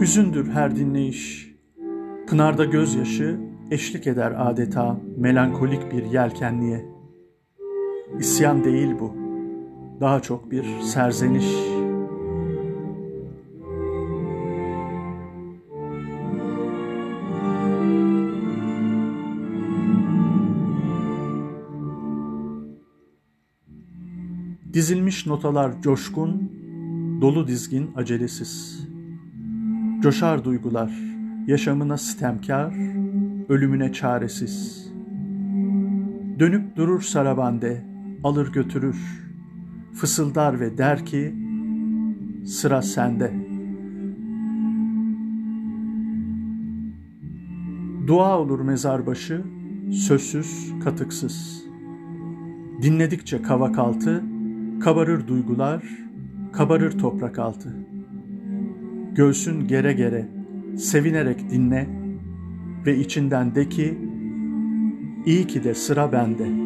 Hüzündür her dinleyiş. Pınarda gözyaşı eşlik eder adeta melankolik bir yelkenliğe. İsyan değil bu. Daha çok bir serzeniş. Dizilmiş notalar coşkun, dolu dizgin acelesiz. Coşar duygular, yaşamına sitemkar, ölümüne çaresiz. Dönüp durur sarabande, alır götürür. Fısıldar ve der ki, sıra sende. Dua olur mezar başı, sözsüz, katıksız. Dinledikçe kavak altı, kabarır duygular, kabarır toprak altı. Göğsün gere gere, sevinerek dinle ve içinden de ki, iyi ki de sıra bende.''